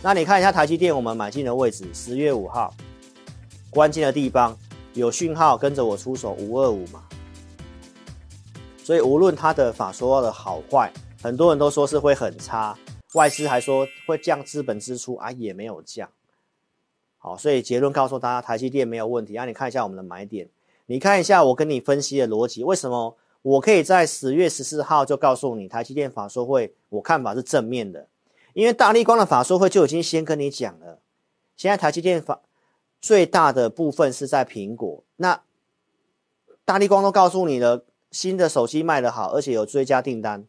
那你看一下台积电，我们买进的位置，十月五号，关键的地方有讯号，跟着我出手五二五嘛。所以无论它的法说的好坏，很多人都说是会很差，外资还说会降资本支出啊，也没有降。好，所以结论告诉大家，台积电没有问题。那、啊、你看一下我们的买点，你看一下我跟你分析的逻辑，为什么我可以在十月十四号就告诉你台积电法说会，我看法是正面的。因为大立光的法说会就已经先跟你讲了，现在台积电法最大的部分是在苹果，那大立光都告诉你了，新的手机卖得好，而且有追加订单，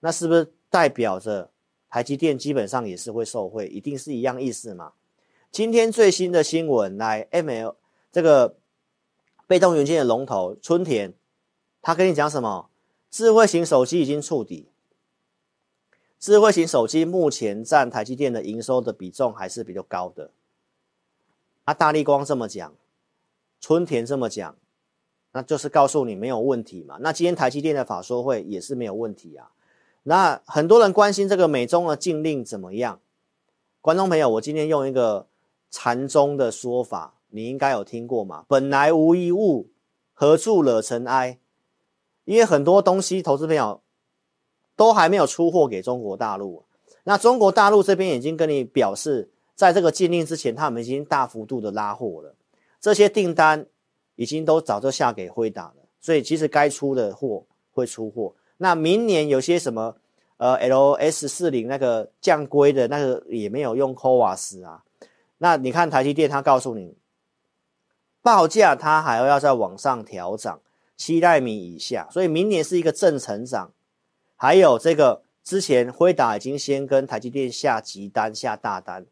那是不是代表着台积电基本上也是会受惠，一定是一样意思嘛？今天最新的新闻来，ML 这个被动元件的龙头春田，他跟你讲什么？智慧型手机已经触底。智慧型手机目前占台积电的营收的比重还是比较高的。啊，大力光这么讲，春田这么讲，那就是告诉你没有问题嘛。那今天台积电的法说会也是没有问题啊。那很多人关心这个美中的禁令怎么样？观众朋友，我今天用一个禅宗的说法，你应该有听过嘛？本来无一物，何处惹尘埃？因为很多东西，投资朋友。都还没有出货给中国大陆，那中国大陆这边已经跟你表示，在这个禁令之前，他们已经大幅度的拉货了，这些订单已经都早就下给辉达了，所以其实该出的货会出货。那明年有些什么，呃，LS 四零那个降规的那个也没有用 CoWoS 啊，那你看台积电，他告诉你，报价它还要再往上调涨，七奈米以下，所以明年是一个正成长。还有这个，之前辉达已经先跟台积电下急单、下大单，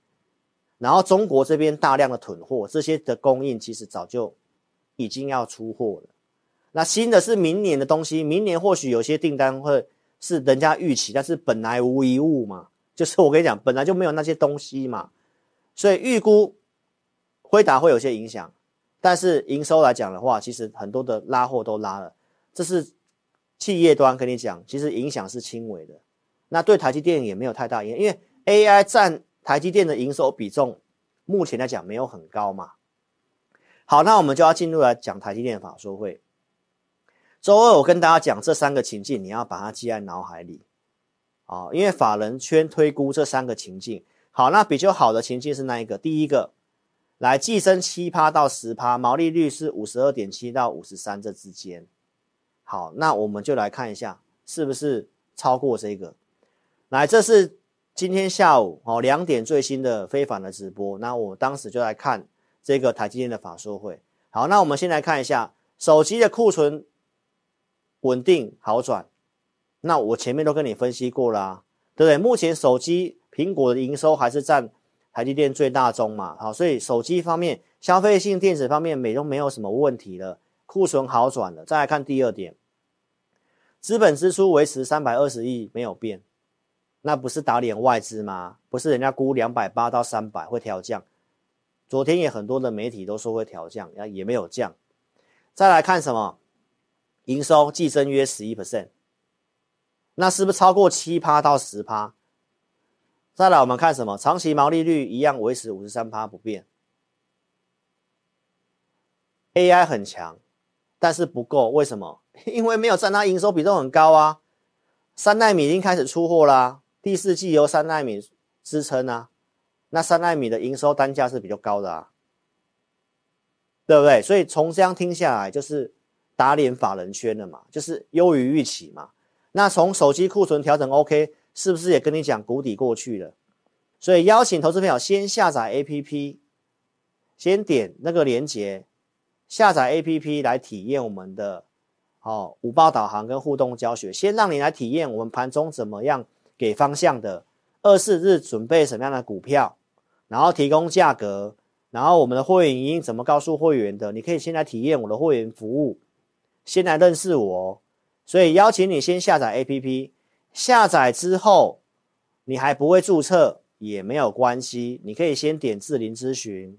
然后中国这边大量的囤货，这些的供应其实早就已经要出货了。那新的是明年的东西，明年或许有些订单会是人家预期，但是本来无一物嘛，就是我跟你讲，本来就没有那些东西嘛，所以预估辉达会有些影响，但是营收来讲的话，其实很多的拉货都拉了，这是。企业端跟你讲，其实影响是轻微的，那对台积电也没有太大影响，因为 AI 占台积电的营收比重，目前来讲没有很高嘛。好，那我们就要进入来讲台积电法说会。周二我跟大家讲这三个情境，你要把它记在脑海里啊，因为法人圈推估这三个情境。好，那比较好的情境是那一个？第一个，来季增七趴到十趴，毛利率是五十二点七到五十三这之间。好，那我们就来看一下是不是超过这个。来，这是今天下午哦两点最新的非凡的直播。那我当时就来看这个台积电的法说会。好，那我们先来看一下手机的库存稳定好转。那我前面都跟你分析过啦、对不对？目前手机苹果的营收还是占台积电最大宗嘛。好，所以手机方面、消费性电子方面美都没有什么问题了，库存好转了。再来看第二点。资本支出维持三百二十亿没有变，那不是打脸外资吗？不是人家估两百八到三百会调降，昨天也很多的媒体都说会调降，也没有降。再来看什么？营收季增约十一 percent，那是不是超过七趴到十趴？再来我们看什么？长期毛利率一样维持五十三趴不变。AI 很强，但是不够，为什么？因为没有占它营收比重很高啊，三奈米已经开始出货啦，第四季由三奈米支撑啊，那三奈米的营收单价是比较高的啊，对不对？所以从这样听下来，就是打脸法人圈了嘛，就是优于预期嘛。那从手机库存调整 OK，是不是也跟你讲谷底过去了？所以邀请投资朋友先下载 APP，先点那个链接，下载 APP 来体验我们的。哦五报导航跟互动教学，先让你来体验我们盘中怎么样给方向的，二四日准备什么样的股票，然后提供价格，然后我们的会员营怎么告诉会员的，你可以先来体验我的会员服务，先来认识我，所以邀请你先下载 APP，下载之后你还不会注册也没有关系，你可以先点智霖咨询，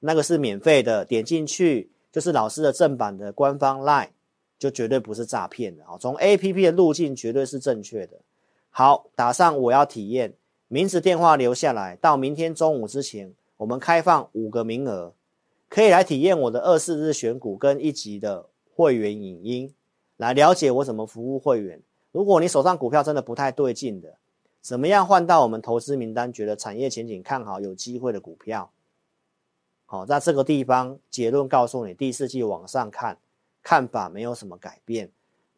那个是免费的，点进去就是老师的正版的官方 LINE。就绝对不是诈骗的啊！从 APP 的路径绝对是正确的。好，打上我要体验，名字电话留下来，到明天中午之前，我们开放五个名额，可以来体验我的二四日选股跟一级的会员影音，来了解我怎么服务会员。如果你手上股票真的不太对劲的，怎么样换到我们投资名单？觉得产业前景看好、有机会的股票，好，在这个地方结论告诉你，第四季往上看，看法没有什么改变。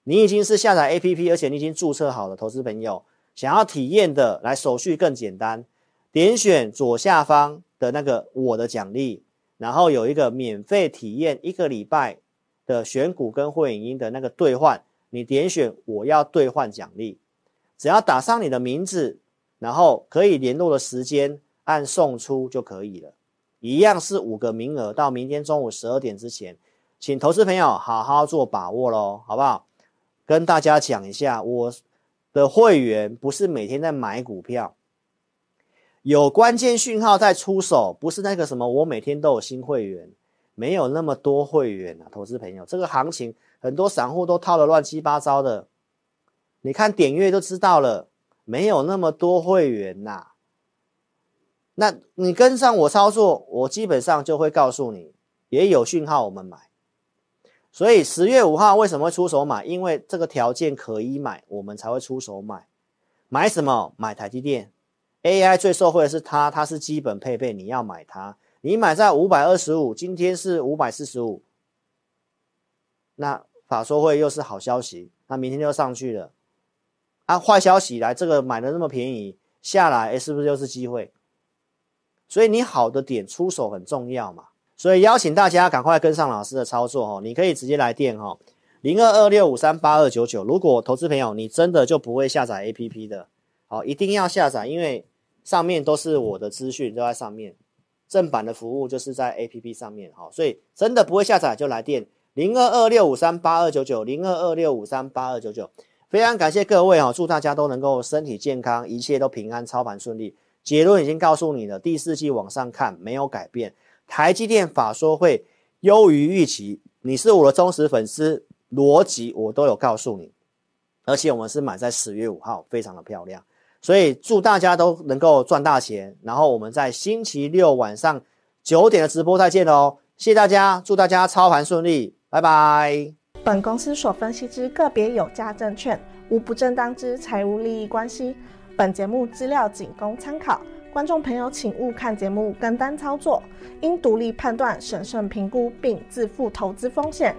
你已经是下载 APP，而且你已经注册好了，投资朋友想要体验的，来手续更简单，点选左下方的那个我的奖励，然后有一个免费体验一个礼拜的选股跟会影音的那个兑换，你点选我要兑换奖励。只要打上你的名字，然后可以联络的时间，按送出就可以了。一样是五个名额，到明天中午十二点之前，请投资朋友好好做把握喽，好不好？跟大家讲一下，我的会员不是每天在买股票，有关键讯号在出手，不是那个什么，我每天都有新会员，没有那么多会员啊，投资朋友，这个行情很多散户都套得乱七八糟的。你看点阅就知道了，没有那么多会员呐。那你跟上我操作，我基本上就会告诉你，也有讯号我们买。所以十月五号为什么会出手买？因为这个条件可以买，我们才会出手买。买什么？买台积电。AI 最受惠的是它，它是基本配备，你要买它。你买在五百二十五，今天是五百四十五。那法说会又是好消息，那明天就上去了。啊，坏消息来，这个买的那么便宜下来，是不是又是机会？所以你好的点出手很重要嘛。所以邀请大家赶快跟上老师的操作哦。你可以直接来电哈，零二二六五三八二九九。如果投资朋友你真的就不会下载 APP 的，好，一定要下载，因为上面都是我的资讯都在上面，正版的服务就是在 APP 上面哈。所以真的不会下载就来电零二二六五三八二九九零二二六五三八二九九。非常感谢各位哈，祝大家都能够身体健康，一切都平安，操盘顺利。结论已经告诉你了，第四季往上看没有改变，台积电法说会优于预期，你是我的忠实粉丝，逻辑我都有告诉你，而且我们是买在十月五号，非常的漂亮，所以祝大家都能够赚大钱，然后我们在星期六晚上九点的直播再见喽，谢谢大家，祝大家操盘顺利，拜拜。本公司所分析之个别有价证券，无不正当之财务利益关系。本节目资料仅供参考，观众朋友请勿看节目跟单操作，应独立判断、审慎评估并自负投资风险。